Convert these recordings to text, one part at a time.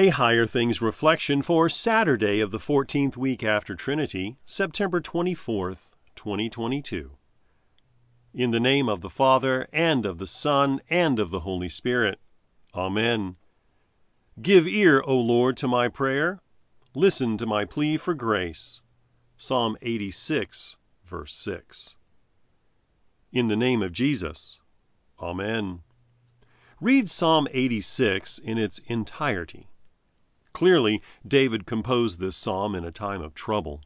A Higher Things reflection for Saturday of the 14th week after Trinity, September 24th, 2022. In the name of the Father, and of the Son, and of the Holy Spirit. Amen. Give ear, O Lord, to my prayer. Listen to my plea for grace. Psalm 86, verse 6. In the name of Jesus. Amen. Read Psalm 86 in its entirety. Clearly, David composed this psalm in a time of trouble.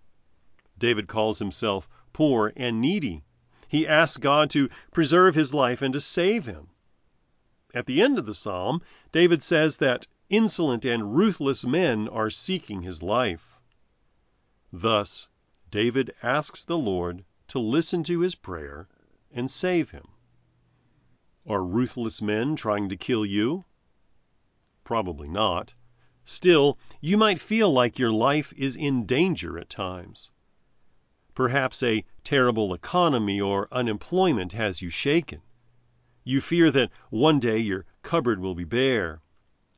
David calls himself poor and needy. He asks God to preserve his life and to save him. At the end of the psalm, David says that insolent and ruthless men are seeking his life. Thus, David asks the Lord to listen to his prayer and save him. Are ruthless men trying to kill you? Probably not. Still, you might feel like your life is in danger at times. Perhaps a terrible economy or unemployment has you shaken. You fear that one day your cupboard will be bare,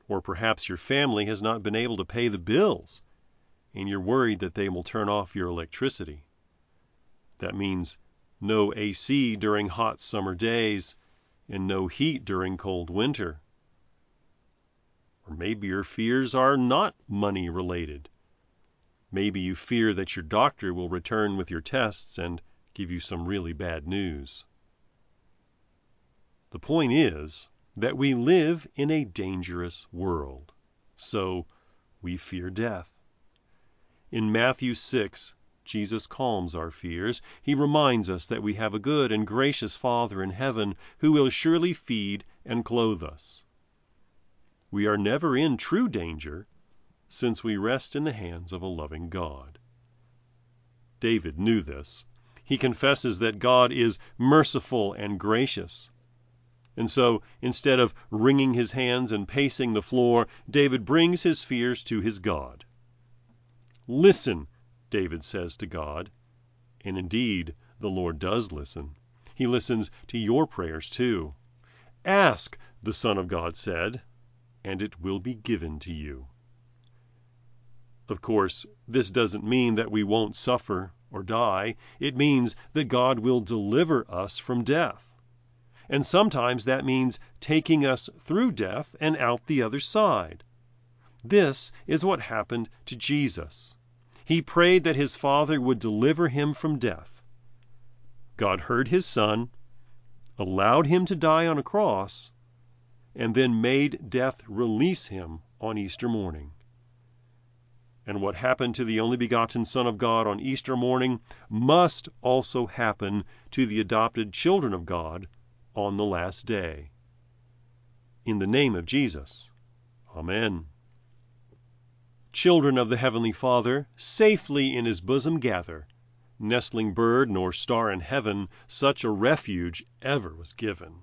or perhaps your family has not been able to pay the bills, and you're worried that they will turn off your electricity. That means no AC during hot summer days and no heat during cold winter. Or maybe your fears are not money related. Maybe you fear that your doctor will return with your tests and give you some really bad news. The point is that we live in a dangerous world, so we fear death. In Matthew 6, Jesus calms our fears. He reminds us that we have a good and gracious Father in heaven who will surely feed and clothe us. We are never in true danger, since we rest in the hands of a loving God. David knew this. He confesses that God is merciful and gracious. And so, instead of wringing his hands and pacing the floor, David brings his fears to his God. Listen, David says to God. And indeed, the Lord does listen. He listens to your prayers too. Ask, the Son of God said, and it will be given to you. Of course, this doesn't mean that we won't suffer or die. It means that God will deliver us from death. And sometimes that means taking us through death and out the other side. This is what happened to Jesus. He prayed that his Father would deliver him from death. God heard his Son, allowed him to die on a cross, and then made death release him on Easter morning. And what happened to the only begotten Son of God on Easter morning must also happen to the adopted children of God on the last day. In the name of Jesus. Amen. Children of the Heavenly Father, safely in his bosom gather. Nestling bird nor star in heaven such a refuge ever was given.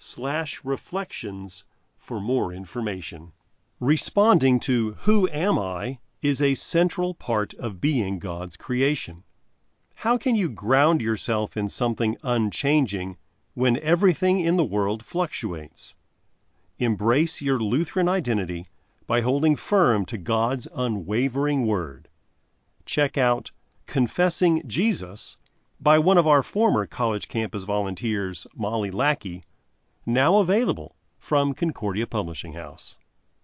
www.higherthings.org/reflections for more information. Responding to who am I is a central part of being God's creation. How can you ground yourself in something unchanging when everything in the world fluctuates? Embrace your Lutheran identity by holding firm to God's unwavering word. Check out Confessing Jesus by one of our former college campus volunteers, Molly Lackey, now available from Concordia Publishing House.